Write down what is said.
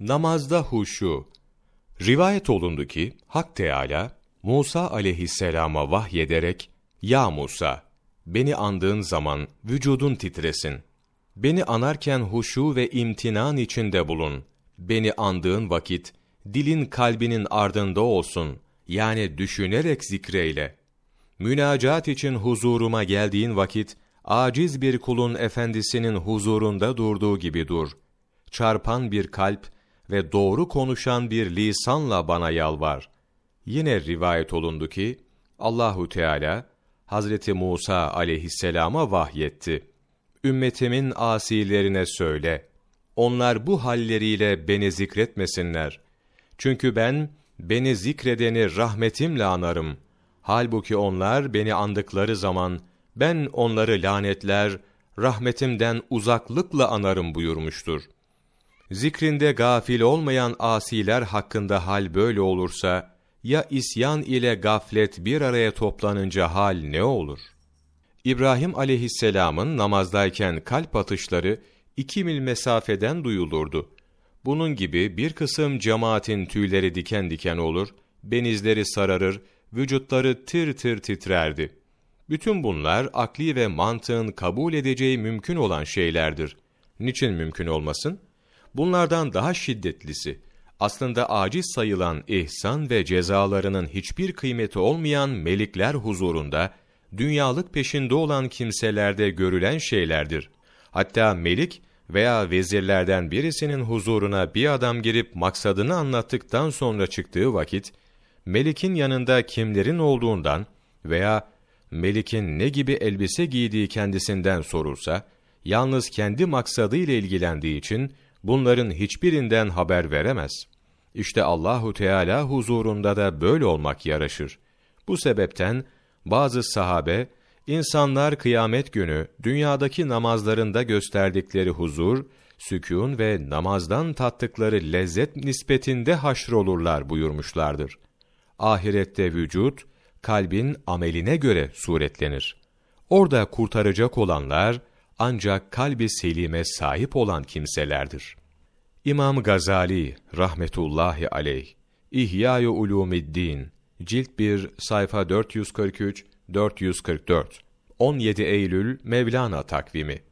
Namazda huşu. Rivayet olundu ki Hak Teala Musa aleyhisselama vahyederek "Ya Musa, beni andığın zaman vücudun titresin. Beni anarken huşu ve imtinan içinde bulun. Beni andığın vakit dilin kalbinin ardında olsun. Yani düşünerek zikreyle. Münacat için huzuruma geldiğin vakit aciz bir kulun efendisinin huzurunda durduğu gibi dur. Çarpan bir kalp ve doğru konuşan bir lisanla bana yalvar. Yine rivayet olundu ki Allahu Teala Hazreti Musa aleyhisselama vahyetti. Ümmetimin asilerine söyle. Onlar bu halleriyle beni zikretmesinler. Çünkü ben beni zikredeni rahmetimle anarım. Halbuki onlar beni andıkları zaman ben onları lanetler, rahmetimden uzaklıkla anarım buyurmuştur. Zikrinde gafil olmayan asiler hakkında hal böyle olursa, ya isyan ile gaflet bir araya toplanınca hal ne olur? İbrahim aleyhisselamın namazdayken kalp atışları iki mil mesafeden duyulurdu. Bunun gibi bir kısım cemaatin tüyleri diken diken olur, benizleri sararır, vücutları tir tir titrerdi. Bütün bunlar akli ve mantığın kabul edeceği mümkün olan şeylerdir. Niçin mümkün olmasın? Bunlardan daha şiddetlisi, aslında aciz sayılan ihsan ve cezalarının hiçbir kıymeti olmayan melikler huzurunda, dünyalık peşinde olan kimselerde görülen şeylerdir. Hatta melik veya vezirlerden birisinin huzuruna bir adam girip maksadını anlattıktan sonra çıktığı vakit, melikin yanında kimlerin olduğundan veya melikin ne gibi elbise giydiği kendisinden sorulsa, yalnız kendi maksadıyla ilgilendiği için, bunların hiçbirinden haber veremez. İşte Allahu Teala huzurunda da böyle olmak yaraşır. Bu sebepten bazı sahabe insanlar kıyamet günü dünyadaki namazlarında gösterdikleri huzur, sükûn ve namazdan tattıkları lezzet nispetinde haşrolurlar buyurmuşlardır. Ahirette vücut kalbin ameline göre suretlenir. Orada kurtaracak olanlar ancak kalbi selime sahip olan kimselerdir. İmam Gazali rahmetullahi aleyh İhya-i Ulumiddin Cilt 1 sayfa 443 444 17 Eylül Mevlana takvimi